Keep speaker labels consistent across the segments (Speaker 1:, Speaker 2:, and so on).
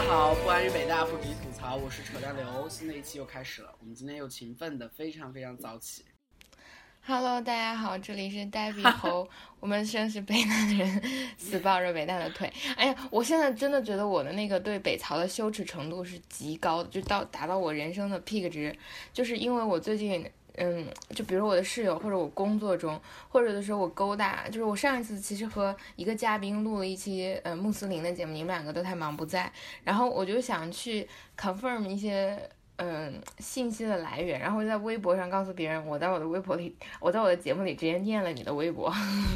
Speaker 1: 家好，关于北大不比吐槽，我是扯淡刘，新的一期又开始了。我们今天又勤奋的非常非常早起。
Speaker 2: Hello，大家好，这里是呆比猴，我们生是北大的人，死抱着北大的腿。哎呀，我现在真的觉得我的那个对北曹的羞耻程度是极高的，就到达到我人生的 peak 值，就是因为我最近。嗯，就比如我的室友，或者我工作中，或者的时候我勾搭，就是我上一次其实和一个嘉宾录了一期呃穆斯林的节目，你们两个都太忙不在，然后我就想去 confirm 一些嗯信息的来源，然后在微博上告诉别人，我在我的微博里，我在我的节目里直接念了你的微博，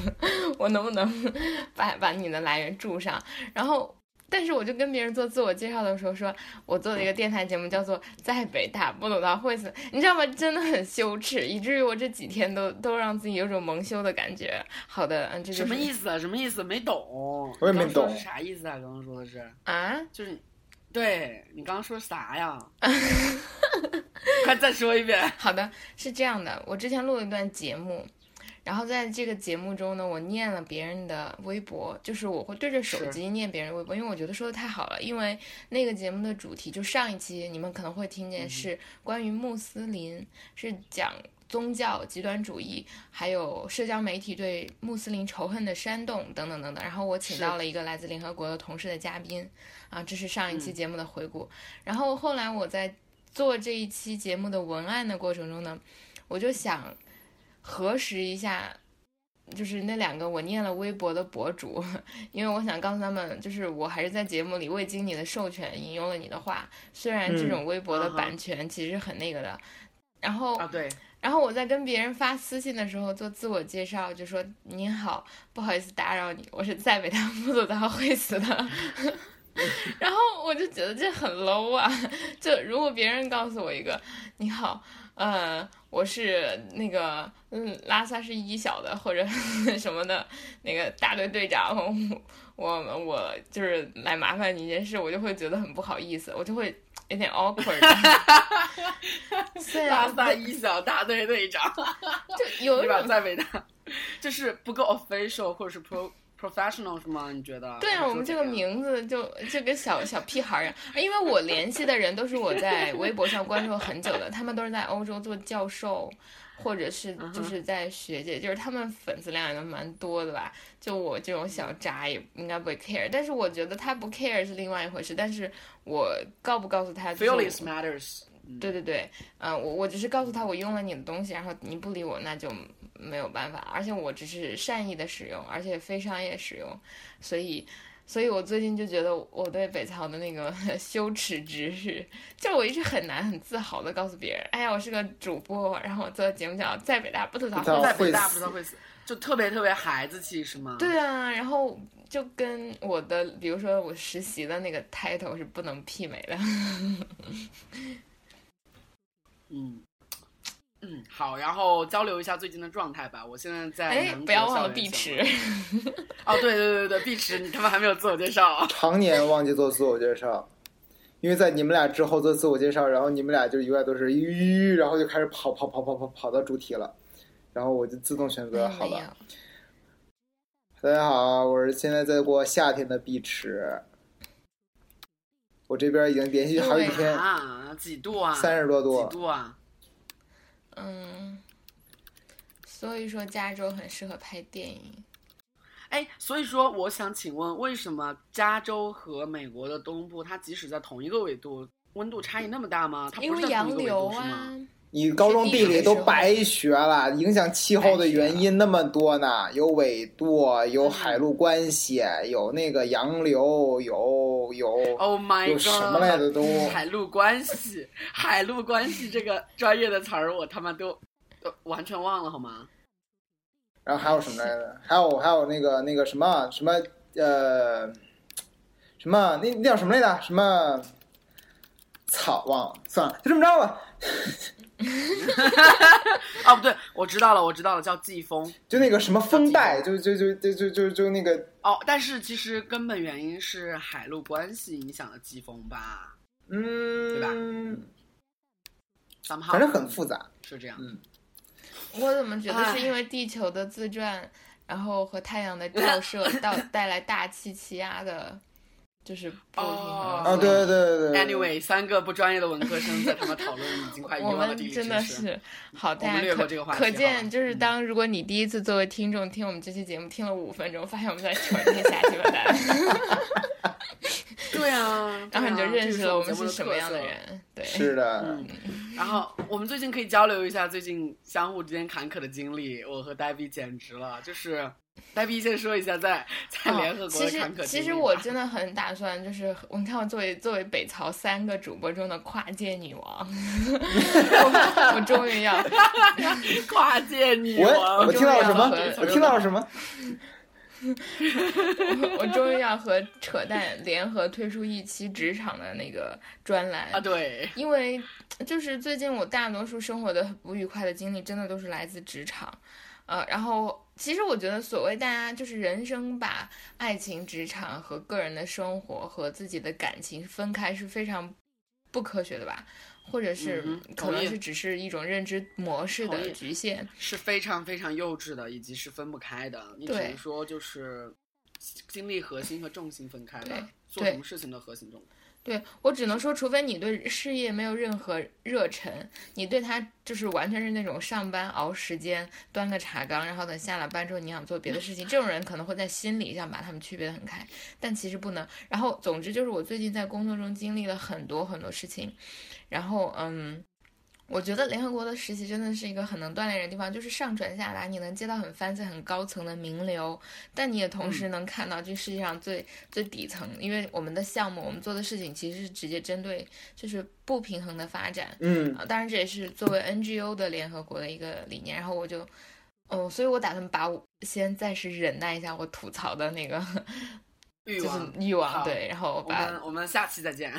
Speaker 2: 我能不能 把把你的来源注上？然后。但是我就跟别人做自我介绍的时候说，我做了一个电台节目叫做在北大不懂到会死，你知道吗？真的很羞耻，以至于我这几天都都让自己有种蒙羞的感觉。好的，嗯，这就是
Speaker 1: 什么意思啊？什么意思？没懂。
Speaker 3: 我也没懂
Speaker 1: 是啥意思啊？刚刚说的是，
Speaker 2: 啊？
Speaker 1: 就是，对你刚刚说啥呀？快再说一遍。
Speaker 2: 好的，是这样的，我之前录了一段节目，然后在这个节目中呢，我念了别人的微博，就是我会对着手机念别人的微博，因为我觉得说的太好了。因为那个节目的主题，就上一期你们可能会听见是关于穆斯林，是讲宗教极端主义，还有社交媒体对穆斯林仇恨的煽动等等等等。然后我请到了一个来自联合国的同事的嘉宾，啊，这是上一期节目的回顾。然后后来我在做这一期节目的文案的过程中呢，我就想核实一下，就是那两个我念了微博的博主，因为我想告诉他们，就是我还是在节目里未经你的授权引用了你的话，虽然这种微博的版权其实很那个的。然后
Speaker 1: 啊，对，
Speaker 2: 然后我在跟别人发私信的时候做自我介绍，就说：“你好，不好意思打扰你，我是在北大不走到会死的。”然后我就觉得这很 low 啊！就如果别人告诉我一个“你好，呃，我是那个嗯拉萨市一小的或者 什么的那个大队队长，我我我就是来麻烦你一件事”，我就会觉得很不好意思，我就会有点 awkward。
Speaker 1: 拉萨一小大队队长，
Speaker 2: 就有一？种
Speaker 1: 在北大，就是不够 official 或者是 pro professional 是吗？你觉得？
Speaker 2: 对啊，我们这个名字就就跟小小屁孩儿一样，因为我联系的人都是我在微博上关注很久的，他们都是在欧洲做教授，或者是就是在学界，就是他们粉丝量也都蛮多的吧。就我这种小渣也应该不会 care，但是我觉得他不 care 是另外一回事，但是我告不告诉他
Speaker 1: feelings matters。嗯
Speaker 2: 对对对，嗯、我我只是告诉他我用了你的东西，然后你不理我，那就没有办法。而且我只是善意的使用，而且非商业使用，所以，所以我最近就觉得我对北曹的那个 羞耻值是，就我一直很难很自豪的告诉别人，哎呀，我是个主播，然后我做的节目叫在北大不吐槽
Speaker 3: 不知道
Speaker 2: 会
Speaker 1: 在北大不知道会死，就特别特别孩子气是吗？
Speaker 2: 对啊，然后就跟我的，比如说我实习的那个 title 是不能媲美的。
Speaker 1: 嗯。嗯，好，然后交流一下最近的状态吧。我现在在
Speaker 2: 哎，不要忘了碧池。
Speaker 1: 哦，对对对对，碧池，你他妈还没有自我介绍。
Speaker 3: 常年忘记做自我介绍，因为在你们俩之后做自我介绍，然后你们俩就永远都是吁，然后就开始跑跑跑跑跑跑到主题了，然后我就自动选择好了。大家好，我是现在在过夏天的碧池，我这边已经连续好几天
Speaker 1: 啊，几度啊？
Speaker 3: 三十多度
Speaker 1: 几，度啊？
Speaker 2: 嗯，所以说加州很适合拍电影。
Speaker 1: 哎，所以说我想请问，为什么加州和美国的东部，它即使在同一个纬度，温度差异那么大吗？它
Speaker 2: 因为
Speaker 1: 不是在同一个纬
Speaker 2: 洋流
Speaker 1: 度是吗？
Speaker 2: 啊，
Speaker 3: 你高中地理都白学了，影响气候的原因那么多呢，有纬度，有海陆关系，有那个洋流，有有
Speaker 1: Oh my
Speaker 3: 有
Speaker 1: god！
Speaker 3: 什么来的都
Speaker 1: 海陆关系，海陆关系这个专业的词儿，我他妈都都完全忘了好吗？
Speaker 3: 然后还有什么来着？还有还有那个那个什么什么呃什么那那叫什么来着？什么草忘了，算了，就这么着吧。
Speaker 1: 哦，不对，我知道了，我知道了，叫季风。
Speaker 3: 就那个什么风带，就就就就就就就那个
Speaker 1: 哦，但是其实根本原因是海陆关系影响了季风吧？
Speaker 3: 嗯，
Speaker 1: 咱们好
Speaker 3: 反正很复杂。
Speaker 1: 是这样。
Speaker 3: 嗯
Speaker 2: 我怎么觉得是因为地球的自转，然后和太阳的照射 到带来大气气压的就是不平衡。
Speaker 1: 哦
Speaker 3: 啊，对对对对对。
Speaker 1: Anyway，三个不专业的文科生在他们讨论已经快遗
Speaker 2: 我
Speaker 1: 忘了地理
Speaker 2: 们真的。是好，
Speaker 1: 我们
Speaker 2: 大家可
Speaker 1: 略过这个话题
Speaker 2: 可见就是
Speaker 1: 嗯
Speaker 2: 当如果你第一次作为听众听我们这期节目听了五分钟，发现我们在扯这些瞎鸡巴蛋，
Speaker 1: 对啊，
Speaker 2: 然后你就认识了我们
Speaker 1: 是
Speaker 2: 是什么样的人。对，
Speaker 3: 是的，
Speaker 1: 嗯，然后我们最近可以交流一下最近相互之间坎坷的经历。我和黛比简直了，就是黛比先说一下在在联合国
Speaker 2: 其实
Speaker 1: 的坎坷经历吧。
Speaker 2: 其实我真的很打算，就是我你看我作为作为北朝三个主播中的跨界女王，我 我终于要
Speaker 1: 跨界女
Speaker 3: 我
Speaker 1: 王，
Speaker 3: 我听到了什么？我听到了什么？
Speaker 2: 我终于要和扯淡联合推出一期职场的那个专栏
Speaker 1: 啊，对，
Speaker 2: 因为就是最近我大多数生活的不愉快的经历，真的都是来自职场，呃，然后其实我觉得所谓大家就是人生把爱情、职场和个人的生活和自己的感情分开是非常不科学的吧，或者是可能是只是一种认知模式的局限。
Speaker 1: 是非常非常幼稚的，以及是分不开的。你只能说就是精力核心和重心分开
Speaker 2: 对
Speaker 1: 了，做什么事情的核心重。
Speaker 2: 对我只能说，除非你对事业没有任何热忱，你对他就是完全是那种上班熬时间，端个茶缸，然后等下了班之后你想做别的事情，这种人可能会在心理上把他们区别的很开，但其实不能。然后总之就是我最近在工作中经历了很多很多事情，然后嗯。我觉得联合国的实习真的是一个很能锻炼人的地方，就是上传下来，你能接到很 fancy、很高层的名流，但你也同时能看到这世界上最、最底层，因为我们的项目、我们做的事情其实是直接针对就是不平衡的发展
Speaker 3: 嗯
Speaker 2: 啊。当然，这也是作为 NGO 的联合国的一个理念。然后我就，哦，所以我打算把我先暂时忍耐一下我吐槽的那个就是
Speaker 1: 欲望。
Speaker 2: 欲望，对，然后
Speaker 1: 我
Speaker 2: 把
Speaker 1: 们我们下期再见。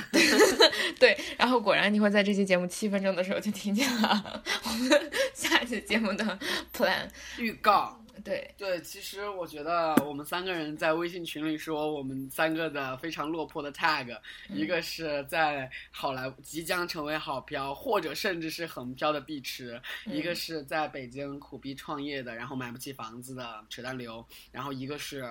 Speaker 2: 对，然后果然你会在这期节目七分钟的时候就听见了我们 下期节目的 plan。
Speaker 1: 预告。
Speaker 2: 对，
Speaker 1: 对，其实我觉得我们三个人在微信群里说我们三个的非常落魄的 tag，、一个是在好莱坞即将成为好漂，或者甚至是横漂的碧池，一个是在北京苦逼创业的，然后买不起房子的扯淡流，然后一个是。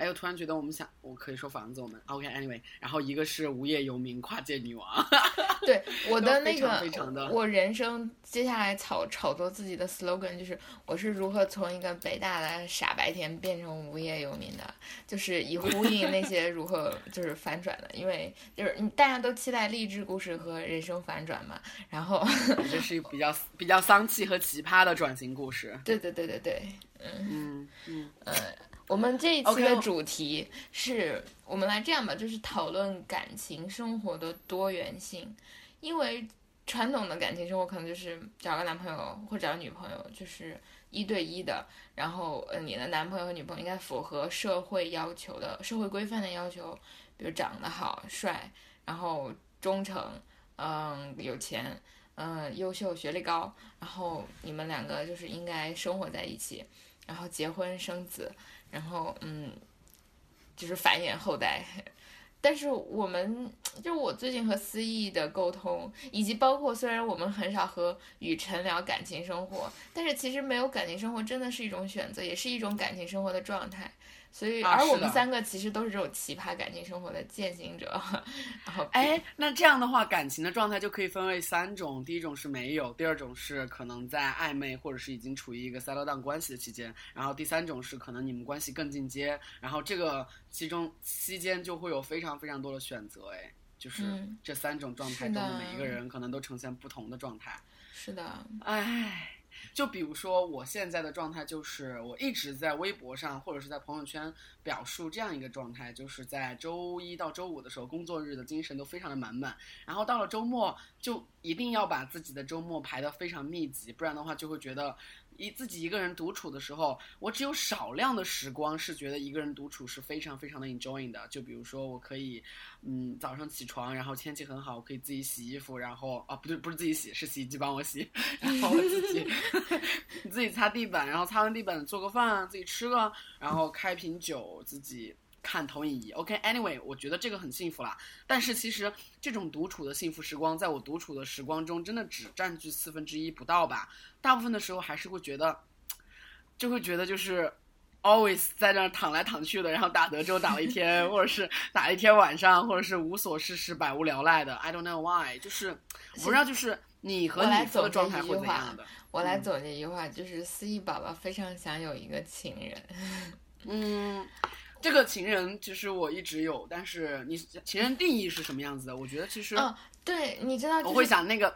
Speaker 1: 哎，我突然觉得我们想，我可以说房子，我们 OK，Anyway，、然后一个是无业游民跨界女王，
Speaker 2: 对我的那个
Speaker 1: 非常的
Speaker 2: 我人生接下来炒炒作自己的 slogan 就是我是如何从一个北大的傻白甜变成无业游民的，就是以呼应那些 如何就是反转的，因为就是大家都期待励志故事和人生反转嘛，然后
Speaker 1: 这是比较比较丧气和奇葩的转型故事。
Speaker 2: 对对对对对，
Speaker 1: 嗯。嗯，
Speaker 2: 我们这一期的主题是我们来这样吧，就是讨论感情生活的多元性，因为传统的感情生活可能就是找个男朋友或者找个女朋友，就是一对一的，然后呃，你的男朋友和女朋友应该符合社会要求的、社会规范的要求，比如长得好、帅，然后忠诚，嗯，有钱，嗯，优秀、学历高，然后你们两个就是应该生活在一起，然后结婚生子。然后嗯，就是繁衍后代。但是我们就我最近和思义的沟通，以及包括虽然我们很少和雨辰聊感情生活，但是其实没有感情生活真的是一种选择，也是一种感情生活的状态。所以，而我们三个其实都是这种奇葩感情生活的践行者。然后，
Speaker 1: 哎，那这样的话，感情的状态就可以分为三种：第一种是没有，第二种是可能在暧昧或者是已经处于一个 settle down 关系的期间，然后第三种是可能你们关系更进阶，然后这个其中期间就会有非常非常多的选择。哎，就是
Speaker 2: 嗯
Speaker 1: 这三种状态中的每一个人可能都呈现不同的状态。
Speaker 2: 是的，
Speaker 1: 唉，就比如说我现在的状态，就是我一直在微博上或者是在朋友圈表述这样一个状态，就是在周一到周五的时候，工作日的精神都非常的满满，然后到了周末就一定要把自己的周末排得非常密集，不然的话就会觉得。一自己一个人独处的时候，我只有少量的时光是觉得一个人独处是非常非常的 enjoying 的。就比如说，我可以，嗯，早上起床，然后天气很好，我可以自己洗衣服，然后啊，不对，不是自己洗，是洗衣机帮我洗，然后我自己你 自己擦地板，然后擦完地板做个饭，自己吃个，然后开瓶酒，自己看投影仪。OK，Anyway，、我觉得这个很幸福啦。但是其实这种独处的幸福时光，在我独处的时光中，真的只占据四分之一不到吧。大部分的时候还是会觉得，就会觉得就是 always 在那儿躺来躺去的，然后打德州打了一天，或者是打了一天晚上，或者是无所事事、百无聊赖的。I don't know why，就是我不知道，就是你和你夫的状态会怎样的？
Speaker 2: 我来总结一句话，就是思怡宝宝非常想有一个情人。
Speaker 1: 嗯，这个情人其实我一直有，但是你情人定义是什么样子的？我觉得其实
Speaker 2: 嗯，对，你知道，
Speaker 1: 我
Speaker 2: 就是
Speaker 1: 会想那个。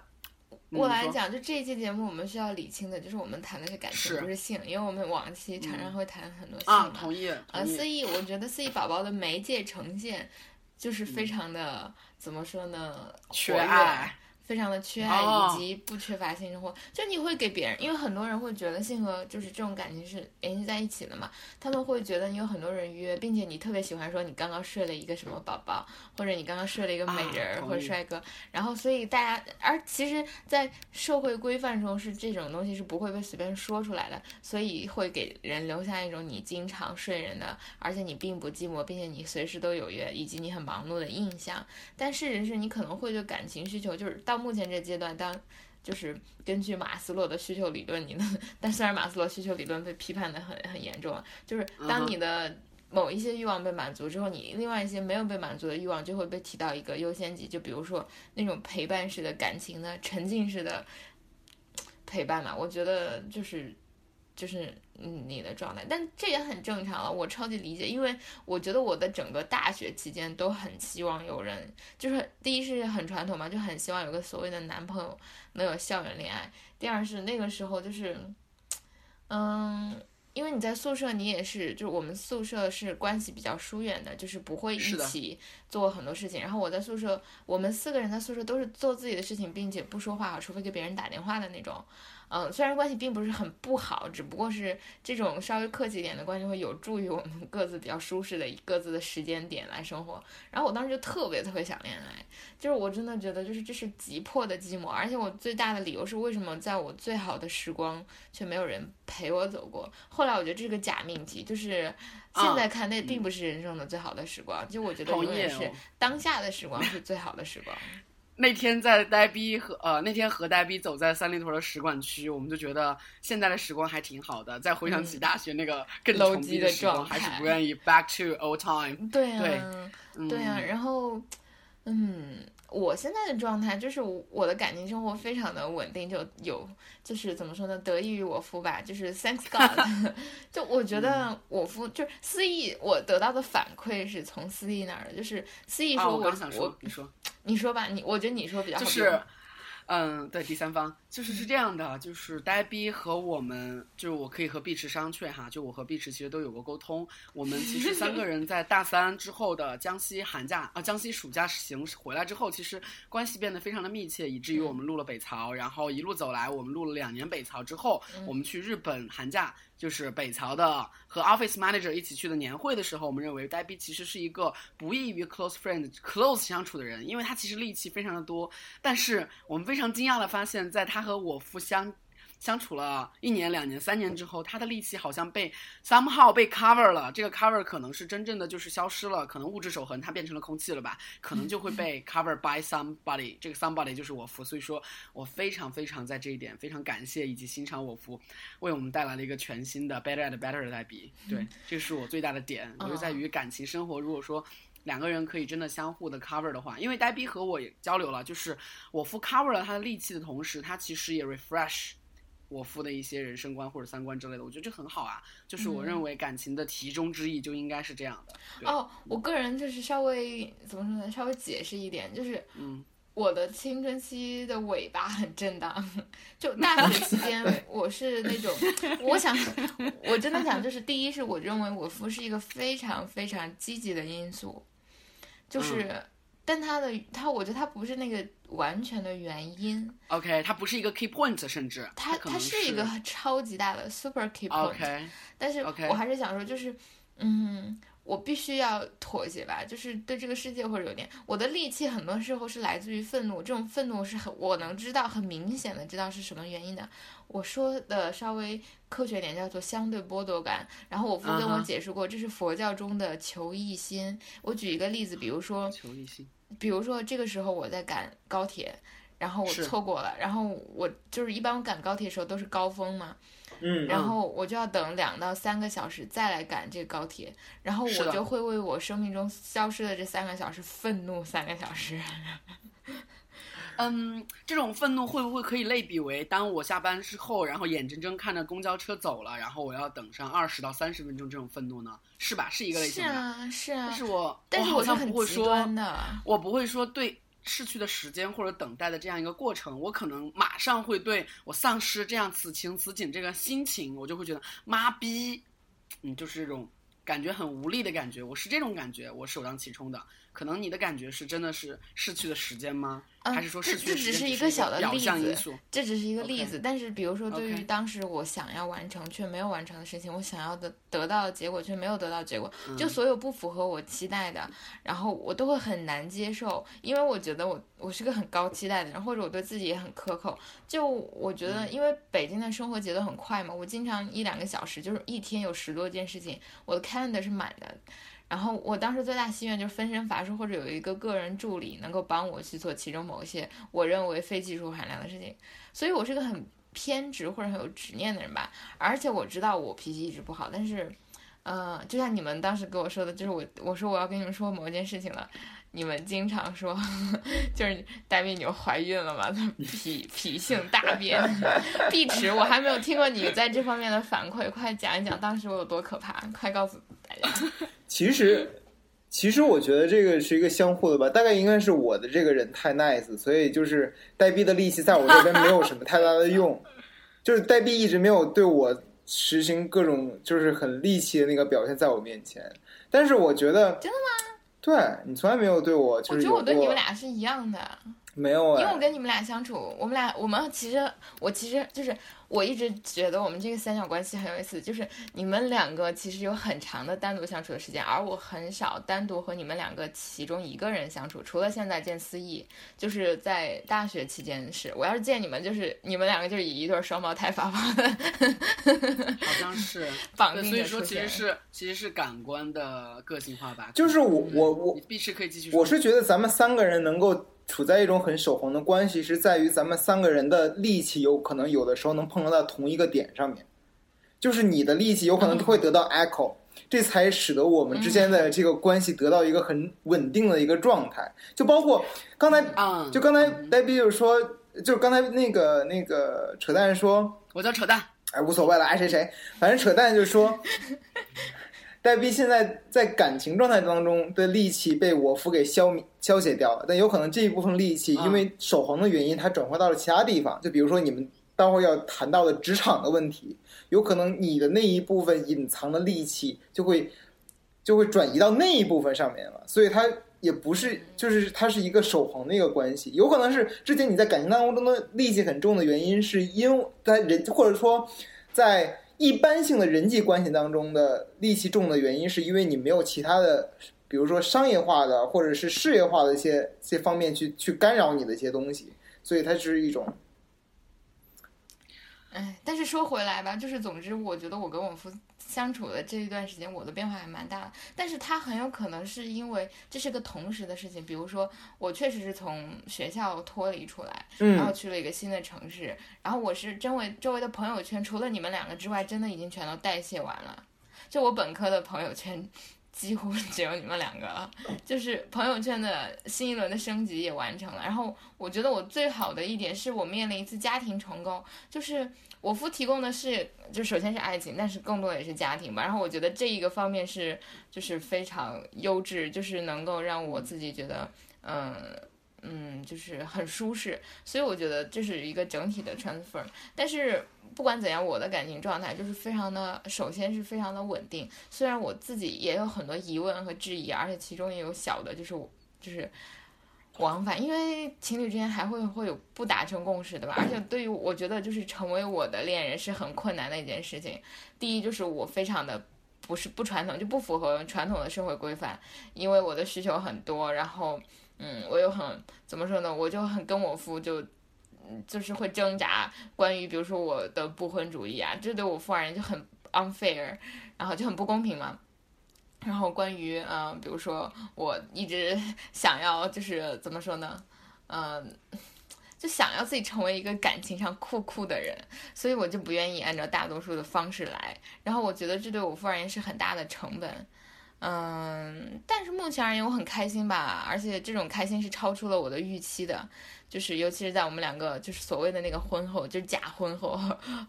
Speaker 2: 我来讲，就这一期节目，我们需要理清的，就是我们谈的是感情，不是性，因为我们往期常常
Speaker 1: 嗯
Speaker 2: 会谈很多性
Speaker 1: 啊，同意，
Speaker 2: 呃，
Speaker 1: 同意。
Speaker 2: 思怡，我觉得思怡宝宝的媒介呈现就是非
Speaker 1: 嗯
Speaker 2: 常的、怎么说呢？
Speaker 1: 缺爱，
Speaker 2: 非常的缺爱，
Speaker 1: 哦
Speaker 2: 以及不缺乏性生活。就你会给别人，因为很多人会觉得性和就是这种感情是联系在一起的嘛，他们会觉得你有很多人约，并且你特别喜欢说你刚刚睡了一个什么宝宝，或者你刚刚睡了一个美
Speaker 1: 啊
Speaker 2: 人儿、或者帅哥，然后所以大家，而其实，在社会规范中是这种东西是不会被随便说出来的，所以会给人留下一种你经常睡人的，而且你并不寂寞，并且你随时都有约，以及你很忙碌的印象。但事实是你可能会对感情需求，就是到目前这阶段，当就是根据马斯洛的需求理论，你能，但虽然马斯洛需求理论被批判的很很严重啊，就是当你的某一些欲望被满足之后，你另外一些没有被满足的欲望就会被提到一个优先级，就比如说那种陪伴式的感情的沉浸式的陪伴嘛，我觉得就是就是嗯你的状态，但这也很正常了，我超级理解，因为我觉得我的整个大学期间都很希望有人，就是第一是很传统嘛，就很希望有个所谓的男朋友能有校园恋爱，第二是那个时候就是，嗯。因为你在宿舍，你也是，就是我们宿舍是关系比较疏远的，就是不会一起做很多事情。然后我在宿舍，我们四个人在宿舍都是做自己的事情，并且不说话，除非给别人打电话的那种。嗯，虽然关系并不是很不好，只不过是这种稍微客气一点的关系会有助于我们各自比较舒适的以各自的时间点来生活。然后我当时就特别特别想恋爱，就是我真的觉得就是这是急迫的寂寞，而且我最大的理由是为什么在我最好的时光却没有人陪我走过。后来我觉得这是个假命题，就是现在看那并不是人生的最好的时光，就我觉得永远是
Speaker 1: 哦
Speaker 2: 当下的时光是最好的时光。
Speaker 1: 那天在呆逼和呃那天和呆逼走在三里屯的使馆区，我们就觉得现在的时光还挺好的。再回想起大学那个更 low
Speaker 2: 级的
Speaker 1: 时光，
Speaker 2: 状
Speaker 1: 还是不愿意 back to old time。
Speaker 2: 对啊，
Speaker 1: 对嗯、
Speaker 2: 对啊，然后，嗯，我现在的状态就是我的感情生活非常的稳定，就有就是怎么说呢，得益于我夫吧，就是 thanks God，就我觉
Speaker 1: 嗯
Speaker 2: 得我夫就是思义，我得到的反馈是从思义那儿的，就是思义
Speaker 1: 啊，
Speaker 2: 说我、
Speaker 1: 我想说，你说
Speaker 2: 你说吧，你我觉得你说比较好
Speaker 1: 就是。嗯，对，第三方就是是这样的，就是呆逼和我们，就是我可以和碧池商榷哈，就我和碧池其实都有过沟通。我们其实三个人在大三之后的江西寒假啊，江西暑假行回来之后，其实关系变得非常的密切，以至于我们录了北曹，然后一路走来，我们录了两年北曹之后，我们去日本寒假。就是北曹的和 Office Manager 一起去的年会的时候，我们认为呆逼其实是一个不易于 close friend close 相处的人，因为他其实戾气非常的多。但是我们非常惊讶的发现，在他和我夫相相处了一年、两年、三年之后，他的戾气好像被 somehow 被 cover 了。这个 cover 可能是真正的就是消失了，可能物质守恒它变成了空气了吧，可能就会被 cover by somebody。这个 somebody 就是我夫，所以说我非常非常在这一点非常感谢以及欣赏我夫，为我们带来了一个全新的 better and better 的代笔。对，这是我最大的点，我就在于感情生活，如果说。两个人可以真的相互的 cover 的话，因为呆逼和我也交流了，就是我夫 cover 了他的戾气的同时，他其实也 refresh 我夫的一些人生观或者三观之类的，我觉得这很好啊。就是我认为感情的题中之意就应该是这样的。对
Speaker 2: 哦，我个人就是稍微怎么说呢，稍微解释一点，就是
Speaker 1: 嗯，
Speaker 2: 我的青春期的尾巴很正当，就大 学期间我是那种，我想，我真的想，就是第一是我认为我夫是一个非常非常积极的因素，就是，
Speaker 1: 嗯
Speaker 2: 但他的他，我觉得他不是那个完全的原因
Speaker 1: ，OK，他不是一个 key point，甚至
Speaker 2: 他
Speaker 1: 可能
Speaker 2: 是一个超级大的 super key point，、
Speaker 1: OK，
Speaker 2: 但是我还是想说，就是，嗯，我必须要妥协吧，就是对这个世界或者有点，我的戾气很多时候是来自于愤怒，这种愤怒是很我能知道，很明显的知道是什么原因的。我说的稍微科学点叫做相对剥夺感，然后我父跟我解释过，这是佛教中的求异心。我举一个例子，比如说，
Speaker 1: 求异心。
Speaker 2: 比如说这个时候我在赶高铁，然后我错过了，然后我就是一般我赶高铁的时候都是高峰嘛，
Speaker 3: 嗯，
Speaker 2: 然后我就要等两到三个小时再来赶这个高铁，然后我就会为我生命中消失的这三个小时愤怒三个小时。
Speaker 1: 嗯，这种愤怒会不会可以类比为，当我下班之后，然后眼睁睁看着公交车走了，然后我要等上二十到三十分钟这种愤怒呢？是吧？是一个类
Speaker 2: 是
Speaker 1: 型的。
Speaker 2: 啊，是啊，
Speaker 1: 但是我
Speaker 2: 但是
Speaker 1: 我不会说，
Speaker 2: 端的。
Speaker 1: 我不会说对逝去的时间或者等待的这样一个过程，我可能马上会对我丧失这样此情此景这个心情，我就会觉得妈逼，嗯，就是这种感觉很无力的感觉，我是这种感觉，我首当其冲的。可能你的感觉是真的是逝去的时间吗？
Speaker 2: 嗯
Speaker 1: 还是说
Speaker 2: 这只是一个小的例子？这只是一个例子但是比如说对于当时我想要完成却没有完成的事情，我想要的得到的结果却没有得到结果，就
Speaker 1: 嗯
Speaker 2: 所有不符合我期待的，然后我都会很难接受，因为我觉得我我是个很高期待的人，或者我对自己也很苛刻。就我觉
Speaker 1: 嗯
Speaker 2: 得，因为北京的生活节奏很快嘛，我经常一两个小时，就是一天有十多件事情，我的 calendar 是满的。然后我当时最大心愿就是分身乏术，或者有一个个人助理能够帮我去做其中某些我认为非技术含量的事情。所以我是个很偏执或者很有执念的人吧。而且我知道我脾气一直不好，但是，呃，就像你们当时跟我说的，就是我我说我要跟你们说某件事情了，你们经常说 就是黛碧你们怀孕了吗？脾脾性大变，碧池，我还没有听过你在这方面的反馈，快讲一讲当时我有多可怕，快告诉大家。
Speaker 3: 其实，其实我觉得这个是一个相互的吧，大概应该是我的这个人太 nice，所以就是代币的力气在我这边没有什么太大的用，就是代币一直没有对我实行各种就是很戾气的那个表现在我面前，但是我觉得
Speaker 2: 真的
Speaker 3: 吗？对你从来没有对我就是
Speaker 2: 我觉得我对你们俩是一样的。
Speaker 3: 没有哎
Speaker 2: 因为我，跟你们俩相处，我们俩我们其实我其实就是我一直觉得我们这个三角关系很有意思，就是你们两个其实有很长的单独相处的时间，而我很少单独和你们两个其中一个人相处，除了现在见思义，就是在大学期间是，我要是见你们，就是你们两个就是以一对双胞胎发发的
Speaker 1: 好像是。
Speaker 2: 绑
Speaker 1: 对，
Speaker 2: 定
Speaker 1: 所以说其实。是其实是感官的个性化吧。
Speaker 3: 就是我我我
Speaker 1: 你必须可以继续。
Speaker 3: 我是觉得咱们三个人能够处在一种很守恒的关系，是在于咱们三个人的力气有可能有的时候能碰撞到同一个点上面，就是你的力气有可能会得到 echo，、这才使得我们之间的这个关系得到一个很稳定的一个状态。就包括刚才，
Speaker 1: 嗯，
Speaker 3: 就刚才呆逼就说，就是刚才那个那个扯淡说，
Speaker 1: 我叫扯淡。
Speaker 3: 哎，无所谓了，爱谁谁，反正扯淡就是说，黛碧现在在感情状态当中的戾气被我夫给消灭消解掉了，但有可能这一部分戾气
Speaker 1: 啊
Speaker 3: 因为守恒的原因，它转化到了其他地方，就比如说你们待会儿要谈到的职场的问题，有可能你的那一部分隐藏的戾气就会就会转移到那一部分上面了，所以它。也不是，就是它是一个守恒的一个关系，有可能是之前你在感情当中的戾气很重的原因，是因为在人或者说在一般性的人际关系当中的戾气重的原因，是因为你没有其他的，比如说商业化的或者是事业化的一些这方面去去干扰你的一些东西，所以它是一种
Speaker 2: 哎，但是说回来吧，就是总之，我觉得我跟我夫相处的这一段时间，我的变化还蛮大的。但是他很有可能是因为这是个同时的事情，比如说我确实是从学校脱离出来，然后
Speaker 3: 嗯
Speaker 2: 去了一个新的城市，然后我是周围周围的朋友圈，除了你们两个之外，真的已经全都代谢完了。就我本科的朋友圈。几乎只有你们两个了，就是朋友圈的新一轮的升级也完成了。然后我觉得我最好的一点是我面临一次家庭重构，就是我夫提供的是，就首先是爱情，但是更多的也是家庭吧。然后我觉得这一个方面是就是非常优质，就是能够让我自己觉得，嗯嗯，就是很舒适。所以我觉得这是一个整体的 transfer。但是不管怎样，我的感情状态就是非常的，首先是非常的稳定。虽然我自己也有很多疑问和质疑，而且其中也有小的，就是我就是。往返，因为情侣之间还会会有不达成共识的吧，而且对于我觉得就是成为我的恋人是很困难的一件事情。第一就是我非常的不是不传统，就不符合传统的社会规范，因为我的需求很多，然后嗯，我又很怎么说呢，我就很跟我夫就。嗯就是会挣扎，关于比如说我的不婚主义啊，这对我夫而言就很 unfair，然后就很不公平嘛。然后关于嗯、比如说我一直 想要就是怎么说呢，嗯、就想要自己成为一个感情上酷酷的人，所以我就不愿意按照大多数的方式来。然后我觉得这对我父而言是很大的成本。嗯，但是目前而言我很开心吧，而且这种开心是超出了我的预期的，就是尤其是在我们两个就是所谓的那个婚后，就是假婚后，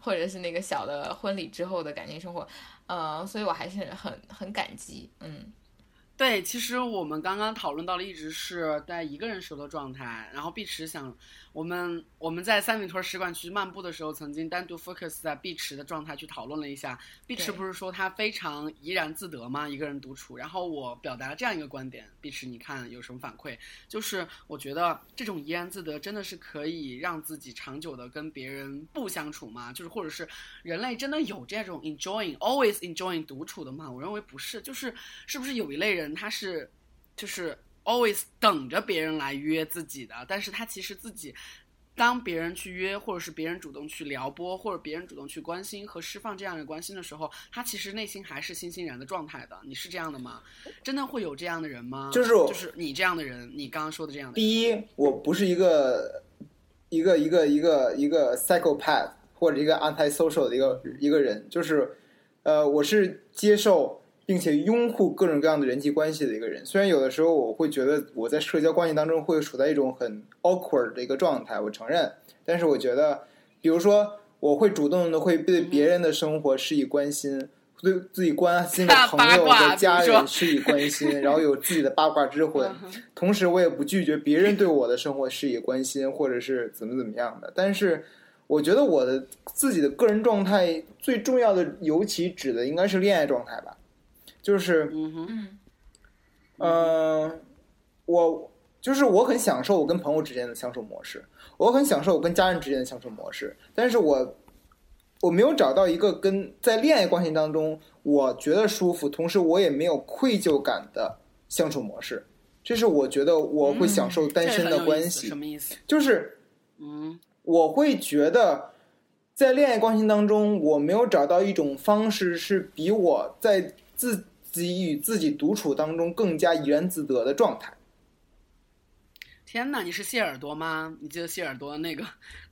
Speaker 2: 或者是那个小的婚礼之后的感情生活，呃，所以我还是很很感激，嗯。
Speaker 1: 对，其实我们刚刚讨论到了，一直是在一个人时候的状态。然后碧池想，我们我们在三里屯使馆区漫步的时候，曾经单独 focus 在碧池的状态去讨论了一下。碧池不是说他非常怡然自得吗？一个人独处。然后我表达了这样一个观点，碧池你看有什么反馈？就是我觉得这种怡然自得真的是可以让自己长久的跟别人不相处吗？就是或者是人类真的有这种 enjoying always enjoying 独处的吗？我认为不是，就是是不是有一类人？他是，就是 always 等着别人来约自己的，但是他其实自己，当别人去约，或者是别人主动去撩拨，或者别人主动去关心和释放这样的关心的时候，他其实内心还是欣欣然的状态的。你是这样的吗？真的会有这样的人吗？
Speaker 3: 就是
Speaker 1: 就是你这样的人，你刚刚说的这样的。
Speaker 3: 第一，我不是一个一个一个一个一个 psychopath 或者一个 anti-social 的一个一个人，就是呃，我是接受。并且拥护各种各样的人际关系的一个人，虽然有的时候我会觉得我在社交关系当中会处在一种很 awkward 的一个状态，我承认。但是我觉得，比如说，我会主动的会对别人的生活施以关心，对自己关心的朋友的家人施以关心，然后有自己的八卦之魂。同时，我也不拒绝别人对我的生活施以关心，或者是怎么怎么样的。但是，我觉得我的自己的个人状态最重要的，尤其指的应该是恋爱状态吧。就是，
Speaker 1: 嗯哼，
Speaker 3: 嗯，我就是我很享受我跟朋友之间的相处模式，我很享受我跟家人之间的相处模式，但是我我没有找到一个跟在恋爱关系当中我觉得舒服，同时我也没有愧疚感的相处模式，这是我觉得我会享受单身的关系。
Speaker 1: 什么意思？
Speaker 3: 就是，
Speaker 1: 嗯，
Speaker 3: 我会觉得在恋爱关系当中，我没有找到一种方式是比我在自自己与自己独处当中更加怡然自得的状态。
Speaker 1: 天哪，你是谢耳朵吗？你记得谢耳朵那个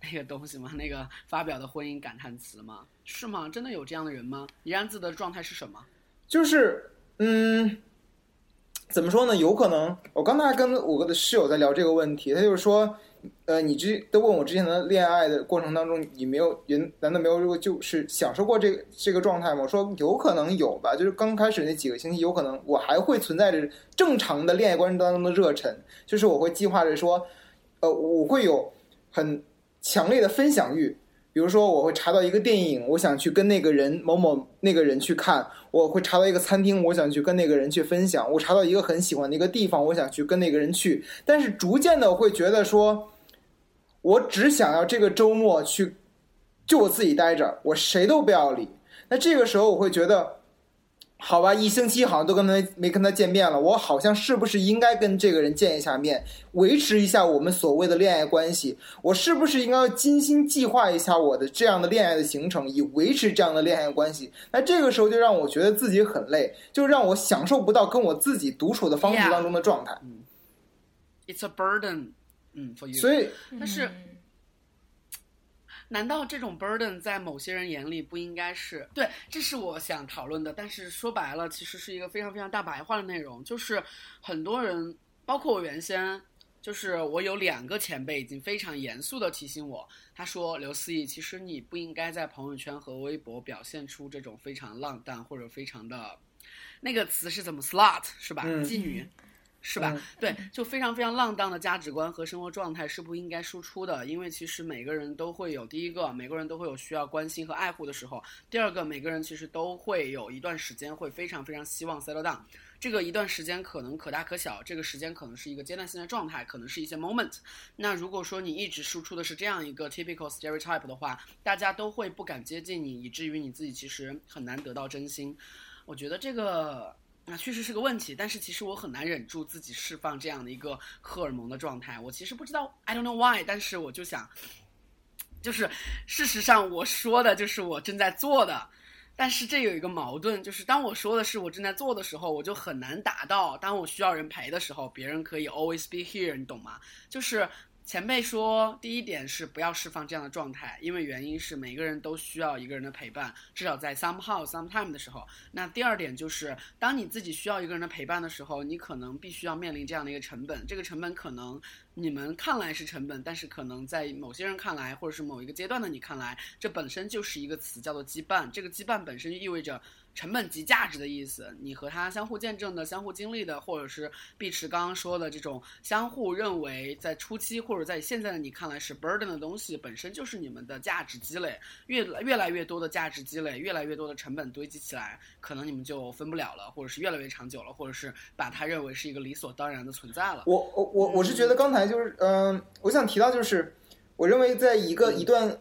Speaker 1: 那个东西吗？那个发表的婚姻感叹词吗？是吗？真的有这样的人吗？怡然自得的状态是什么？
Speaker 3: 就是，嗯，怎么说呢？有可能，我刚才跟我的室友在聊这个问题，他就是说。呃，你之都问我之前的恋爱的过程当中，你没有人难道没有如果就是享受过这个这个状态吗？我说有可能有吧，就是刚开始那几个星期，有可能我还会存在着正常的恋爱关系当中的热忱，就是我会计划着说，呃，我会有很强烈的分享欲，比如说我会查到一个电影，我想去跟那个人某某那个人去看；我会查到一个餐厅，我想去跟那个人去分享；我查到一个很喜欢的一个地方，我想去跟那个人去。但是逐渐的，会觉得说。我只想要这个周末去，就我自己待着，我谁都不要理。那这个时候我会觉得，好吧，一星期好像都跟他没跟他见面了，我好像是不是应该跟这个人见一下面，维持一下我们所谓的恋爱关系？我是不是应该要精心计划一下我的这样的恋爱的行程，以维持这样的恋爱关系？那这个时候就让我觉得自己很累，就让我享受不到跟我自己独处的方式当中的状态。
Speaker 1: It's a burden. 嗯，
Speaker 3: 所以，
Speaker 1: 但是，难道这种 burden 在某些人眼里不应该是？对，这是我想讨论的。但是说白了，其实是一个非常非常大白话的内容。就是很多人，包括我原先，就是我有两个前辈已经非常严肃的提醒我，他说：“刘思义，其实你不应该在朋友圈和微博表现出这种非常浪荡或者非常的，那个词是怎么 slut 是吧？妓女。”是吧？对，就非常非常浪荡的价值观和生活状态是不应该输出的，因为其实每个人都会有第一个，每个人都会有需要关心和爱护的时候；第二个，每个人其实都会有一段时间会非常非常希望 settle down。这个一段时间可能可大可小，这个时间可能是一个阶段性的状态，可能是一些 moment。那如果说你一直输出的是这样一个 typical stereotype 的话，大家都会不敢接近你，以至于你自己其实很难得到真心。我觉得这个。那确实是个问题，但是其实我很难忍住自己释放这样的一个荷尔蒙的状态。我其实不知道，I don't know why，但是我就想，就是事实上我说的就是我正在做的，但是这有一个矛盾，就是当我说的是我正在做的时候，我就很难达到。当我需要人陪的时候，别人可以 always be here，你懂吗？就是前辈说，第一点是不要释放这样的状态，因为原因是每个人都需要一个人的陪伴，至少在 somehow sometime 的时候。那第二点就是，当你自己需要一个人的陪伴的时候，你可能必须要面临这样的一个成本，这个成本可能你们看来是成本，但是可能在某些人看来，或者是某一个阶段的你看来，这本身就是一个词，叫做羁绊。这个羁绊本身就意味着。成本及价值的意思，你和他相互见证的、相互经历的，或者是碧池刚刚说的这种相互认为在初期或者在现在的你看来是 burden 的东西，本身就是你们的价值积累。越来越来越多的价值积累，越来越多的成本堆积起来，可能你们就分不了了，或者是越来越长久了，或者是把它认为是一个理所当然的存在了。
Speaker 3: 我我我我是觉得刚才就是嗯，我想提到就是，我认为在一个一段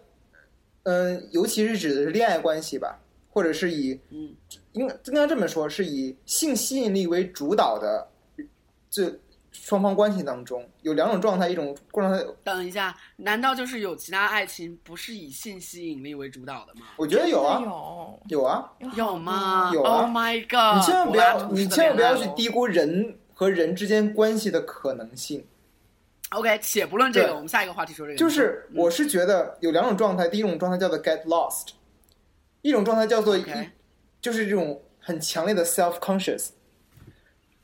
Speaker 3: 嗯，尤其是指的是恋爱关系吧。或者是以，
Speaker 1: 嗯，
Speaker 3: 应该应该这么说，是以性吸引力为主导的，这双方关系当中有两种状态，一种状态。
Speaker 1: 等一下，难道就是有其他爱情不是以性吸引力为主导的吗？
Speaker 3: 我觉得有啊，
Speaker 2: 有
Speaker 3: 有啊，
Speaker 1: 有吗？
Speaker 3: 有
Speaker 1: 啊！Oh my god！
Speaker 3: 你千万不要，你千万不要去低估人和人之间关系的可能性。
Speaker 1: OK，且不论这个，我们下一个话题说这个。
Speaker 3: 就是，我是觉得有两种状态，第一种状态叫做 get lost。一种状态叫做一，就是这种很强烈的 self conscious。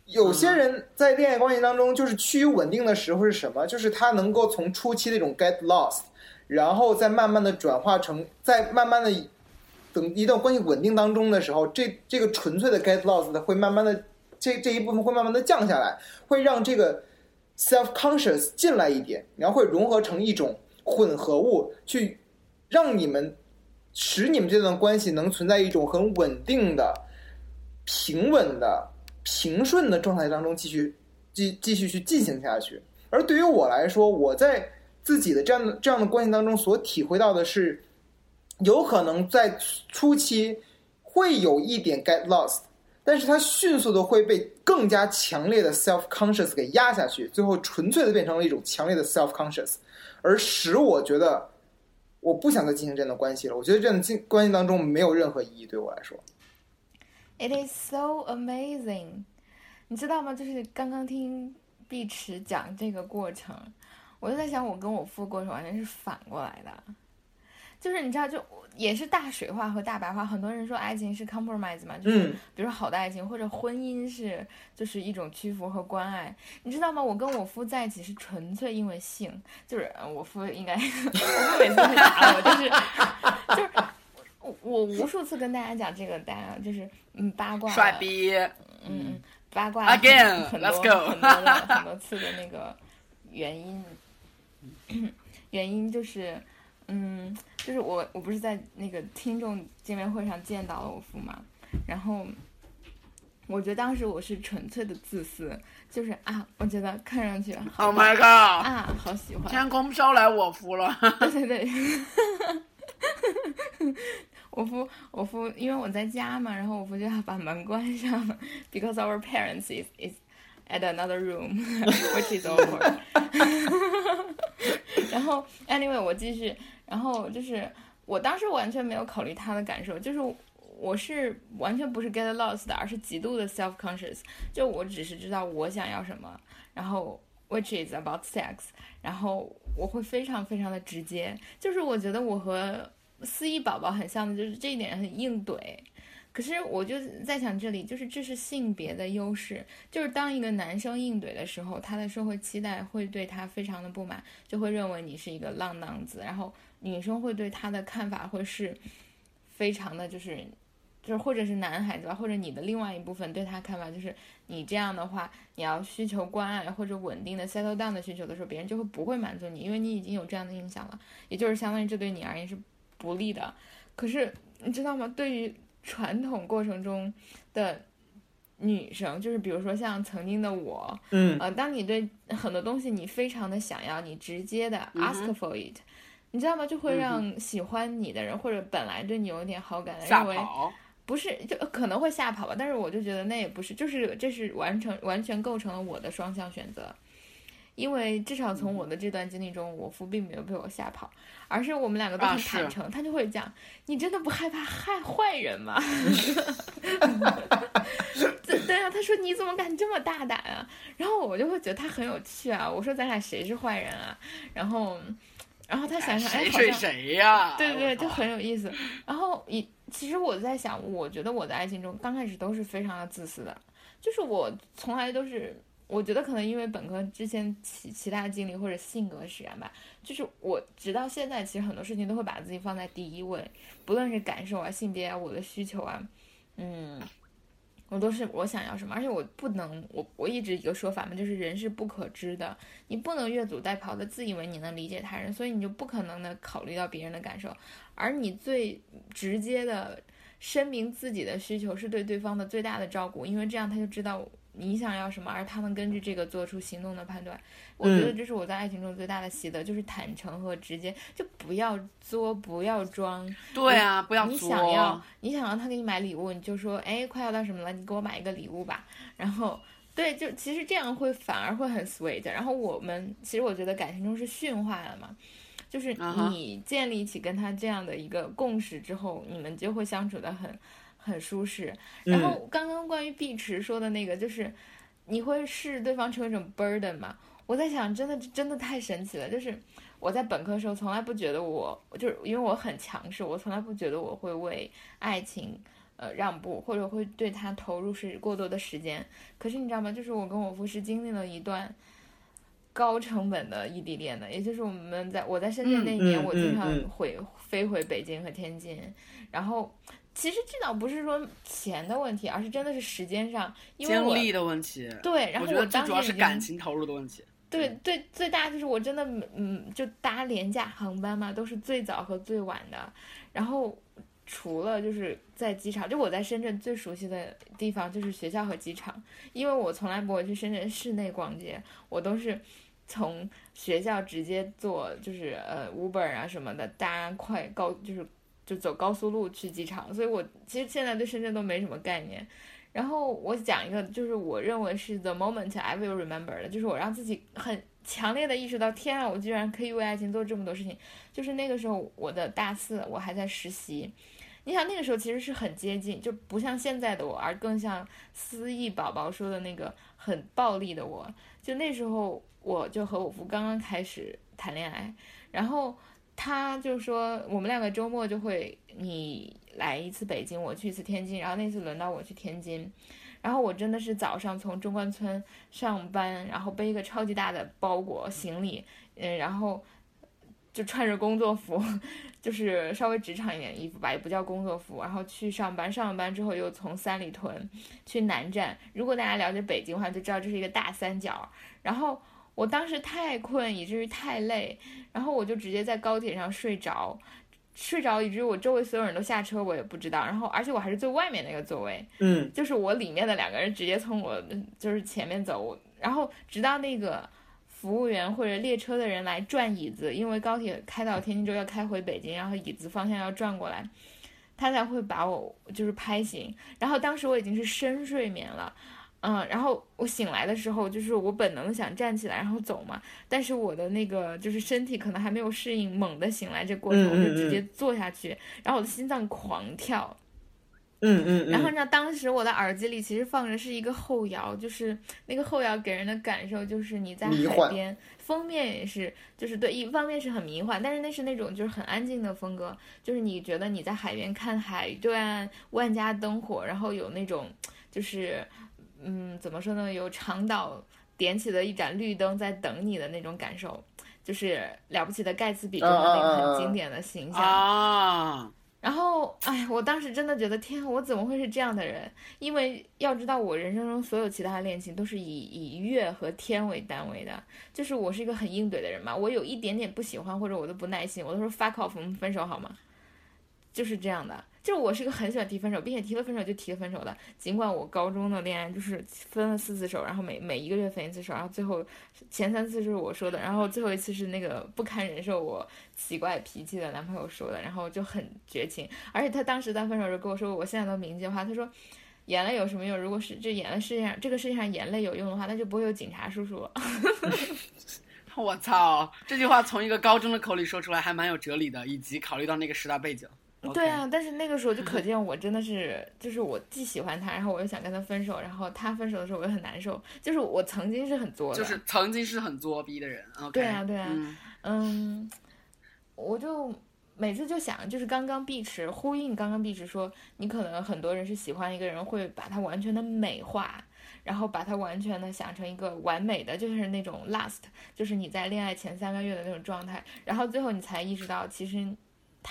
Speaker 3: 有些人在恋爱关系当中，就是趋于稳定的时候是什么？就是他能够从初期那种 get lost，然后再慢慢的转化成，在慢慢的等一段关系稳定当中的时候，这这个纯粹的 get lost 会慢慢的这这一部分会慢慢的降下来，会让这个 self conscious 进来一点，然后会融合成一种混合物，去让你们。使你们这段关系能存在一种很稳定的、平稳的、平顺的状态当中继续继继续去进行下去。而对于我来说，我在自己的这样的这样的关系当中所体会到的是，有可能在初期会有一点 get lost，但是它迅速的会被更加强烈的 self conscious 给压下去，最后纯粹的变成了一种强烈的 self conscious，而使我觉得。我不想再进行这样的关系了。我觉得这样的关系当中没有任何意义，对我来说。
Speaker 2: It is so amazing，你知道吗？就是刚刚听碧池讲这个过程，我就在想，我跟我父过程完全是反过来的。就是你知道，就也是大水话和大白话。很多人说爱情是 compromise 嘛，就是比如说好的爱情或者婚姻是就是一种屈服和关爱，你知道吗？我跟我夫在一起是纯粹因为性，就是我夫应该，我夫每次会打我，就是就是我我无数次跟大家讲这个，大家就是嗯八卦，
Speaker 1: 帅逼，
Speaker 2: 嗯八卦
Speaker 1: ，again，let's go，
Speaker 2: 很多 很多次的那个原因，原因就是。嗯，就是我，我不是在那个听众见面会上见到了我父嘛，然后我觉得当时我是纯粹的自私，就是啊，我觉得看上去
Speaker 1: ，Oh my god，
Speaker 2: 啊，好喜欢，
Speaker 1: 天空飘来我夫了，
Speaker 2: 对对对，我夫我夫，因为我在家嘛，然后我夫就要把门关上，because our parents is is at another room which is over，然后 anyway 我继续。然后就是我当时完全没有考虑他的感受，就是我是完全不是 get lost 的，而是极度的 self conscious。就我只是知道我想要什么，然后 which is about sex，然后我会非常非常的直接。就是我觉得我和思怡宝宝很像的，就是这一点很硬怼。可是我就在想，这里就是这是性别的优势，就是当一个男生硬怼的时候，他的社会期待会对他非常的不满，就会认为你是一个浪荡子，然后。女生会对他的看法会是，非常的就是，就是或者是男孩子吧，或者你的另外一部分对他看法就是，你这样的话，你要需求关爱或者稳定的 settle down 的需求的时候，别人就会不会满足你，因为你已经有这样的印象了，也就是相当于这对你而言是不利的。可是你知道吗？对于传统过程中的女生，就是比如说像曾经的我，
Speaker 3: 嗯，
Speaker 2: 呃，当你对很多东西你非常的想要，你直接的 ask for it。你知道吗？就会让喜欢你的人，或者本来对你有点好感的，认为不是，就可能会吓跑吧。但是我就觉得那也不是，就是这是完成完全构成了我的双向选择。因为至少从我的这段经历中，我父并没有被我吓跑，而是我们两个都很坦诚。他就会讲：“你真的不害怕害坏人吗？” 对对啊，他说你怎么敢这么大胆啊？然后我就会觉得他很有趣啊。我说咱俩谁是坏人啊？然后，然后他想想，哎，
Speaker 1: 谁睡谁呀？
Speaker 2: 对对，就很有意思。然后一，其实我在想，我觉得我的爱情中刚开始都是非常的自私的，就是我从来都是，我觉得可能因为本科之前其其他经历或者性格使然吧，就是我直到现在，其实很多事情都会把自己放在第一位，不论是感受啊、性别啊、我的需求啊，嗯。我都是我想要什么，而且我不能，我我一直一个说法嘛，就是人是不可知的，你不能越俎代庖的自以为你能理解他人，所以你就不可能的考虑到别人的感受，而你最直接的声明自己的需求是对对方的最大的照顾，因为这样他就知道你想要什么，而他们根据这个做出行动的判断。我觉得这是我在爱情中最大的习得，就是坦诚和直接，就不要作，不要装。
Speaker 1: 对啊，不要
Speaker 2: 你。想要，你想让他给你买礼物，你就说，哎，快要到什么了，你给我买一个礼物吧。然后，对，就其实这样会反而会很 sweet。然后我们其实我觉得感情中是驯化了嘛，就是你建立起跟他这样的一个共识之后，你们就会相处的很很舒适。然后刚刚关于碧池说的那个，就是你会视对方成为一种 burden 嘛？我在想，真的真的太神奇了，就是。我在本科的时候从来不觉得我，就是因为我很强势，我从来不觉得我会为爱情呃让步，或者会对他投入是过多的时间。可是你知道吗？就是我跟我夫是经历了一段高成本的异地恋的，也就是我们在我在深圳那一年，我经常
Speaker 3: 嗯嗯
Speaker 2: 回、飞回北京和天津，然后。其实这倒不是说钱的问题，而是真的是时间上，因为我
Speaker 1: 精力的问题。
Speaker 2: 对，然后
Speaker 1: 我觉得最主要是感情投入的问题。
Speaker 2: 对对，最大就是我真的嗯，就搭廉价航班嘛，都是最早和最晚的。然后除了就是在机场，就我在深圳最熟悉的地方就是学校和机场，因为我从来不会去深圳市内逛街，我都是从学校直接坐就是呃 Uber 啊什么的搭快高就是就走高速路去机场，所以我其实现在对深圳都没什么概念。然后我讲一个，就是我认为是 the moment I will remember 的，就是我让自己很强烈的意识到，天啊，我居然可以为爱情做这么多事情。就是那个时候，我的大四，我还在实习。你想那个时候其实是很接近，就不像现在的我，而更像思忆宝宝说的那个很暴力的我。就那时候，我就和我夫刚刚开始谈恋爱，然后他就说我们两个周末就会你来一次北京，我去一次天津，然后那次轮到我去天津，然后我真的是早上从中关村上班，然后背一个超级大的包裹行李，嗯，然后就穿着工作服，就是稍微职场一点的衣服吧，也不叫工作服，然后去上班，上完班之后又从三里屯去南站。如果大家了解北京的话，就知道这是一个大三角。然后我当时太困，以至于太累，然后我就直接在高铁上睡着。睡着，以至于我周围所有人都下车，我也不知道。然后，而且我还是最外面那个座位，
Speaker 3: 嗯
Speaker 2: 就是我里面的两个人直接从我就是前面走，然后直到那个服务员或者列车的人来转椅子，因为高铁开到天津之后要开回北京，然后椅子方向要转过来，他才会把我就是拍醒。然后当时我已经是深睡眠了。嗯，然后我醒来的时候，就是我本能想站起来然后走嘛，但是我的那个就是身体可能还没有适应猛的醒来这过程，我就直接坐下去，然后我的心脏狂跳，
Speaker 3: 嗯嗯嗯，
Speaker 2: 然后呢，当时我的耳机里其实放着是一个后摇，就是那个后摇给人的感受就是你在海边，封面也是，就是对，一方面是很迷幻，但是那是那种就是很安静的风格，就是你觉得你在海边看海对岸万家灯火，然后有那种就是嗯怎么说呢，有长岛点起的一盏绿灯在等你的那种感受，就是了不起的盖茨比中的那个很经典的形象。
Speaker 1: 啊，
Speaker 2: 然后，哎，我当时真的觉得，天啊，我怎么会是这样的人？因为要知道，我人生中所有其他的恋情都是以以月和天为单位的，就是我是一个很硬怼的人嘛。我有一点点不喜欢或者我都不耐心，我都说 fuck off，我们分手好吗？就是这样的。就我是个很喜欢提分手，并且提了分手就提了分手的。尽管我高中的恋爱就是分了四次手，然后每每一个月分一次手，然后最后前三次是我说的，然后最后一次是那个不堪忍受我奇怪脾气的男朋友说的，然后就很绝情。而且他当时在分手时候跟我说，我现在都铭记的话，他说。眼泪有什么用？如果是这眼泪世界上这个世界上眼泪有用的话，那就不会有警察叔叔了。
Speaker 1: 我操！这句话从一个高中的口里说出来，还蛮有哲理的，以及考虑到那个时代背景。
Speaker 2: 对啊，但是那个时候就可 见我真的是，就是我既喜欢他，然后我又想跟他分手，然后他分手的时候我又很难受，就是我曾经是很作的，
Speaker 1: 就。是曾经是很作逼的人。
Speaker 2: 对啊，对啊，
Speaker 1: 嗯。
Speaker 2: 嗯，我就每次就想，就是刚刚碧池呼应刚刚碧池说，你可能很多人是喜欢一个人，会把他完全的美化，然后把他完全的想成一个完美的，就是那种 last，就是你在恋爱前三个月的那种状态，然后最后你才意识到，其实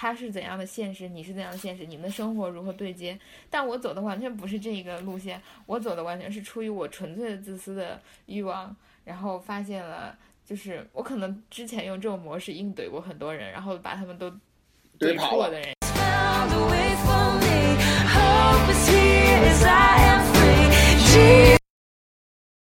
Speaker 2: 他是怎样的现实，你是怎样的现实，你们的生活如何对接。但我走的完全不是这一个路线，我走的完全是出于我纯粹的自私的欲望，然后发现了。就是我可能之前用这种模式硬怼过很多人，然后把他们都怼出我的人。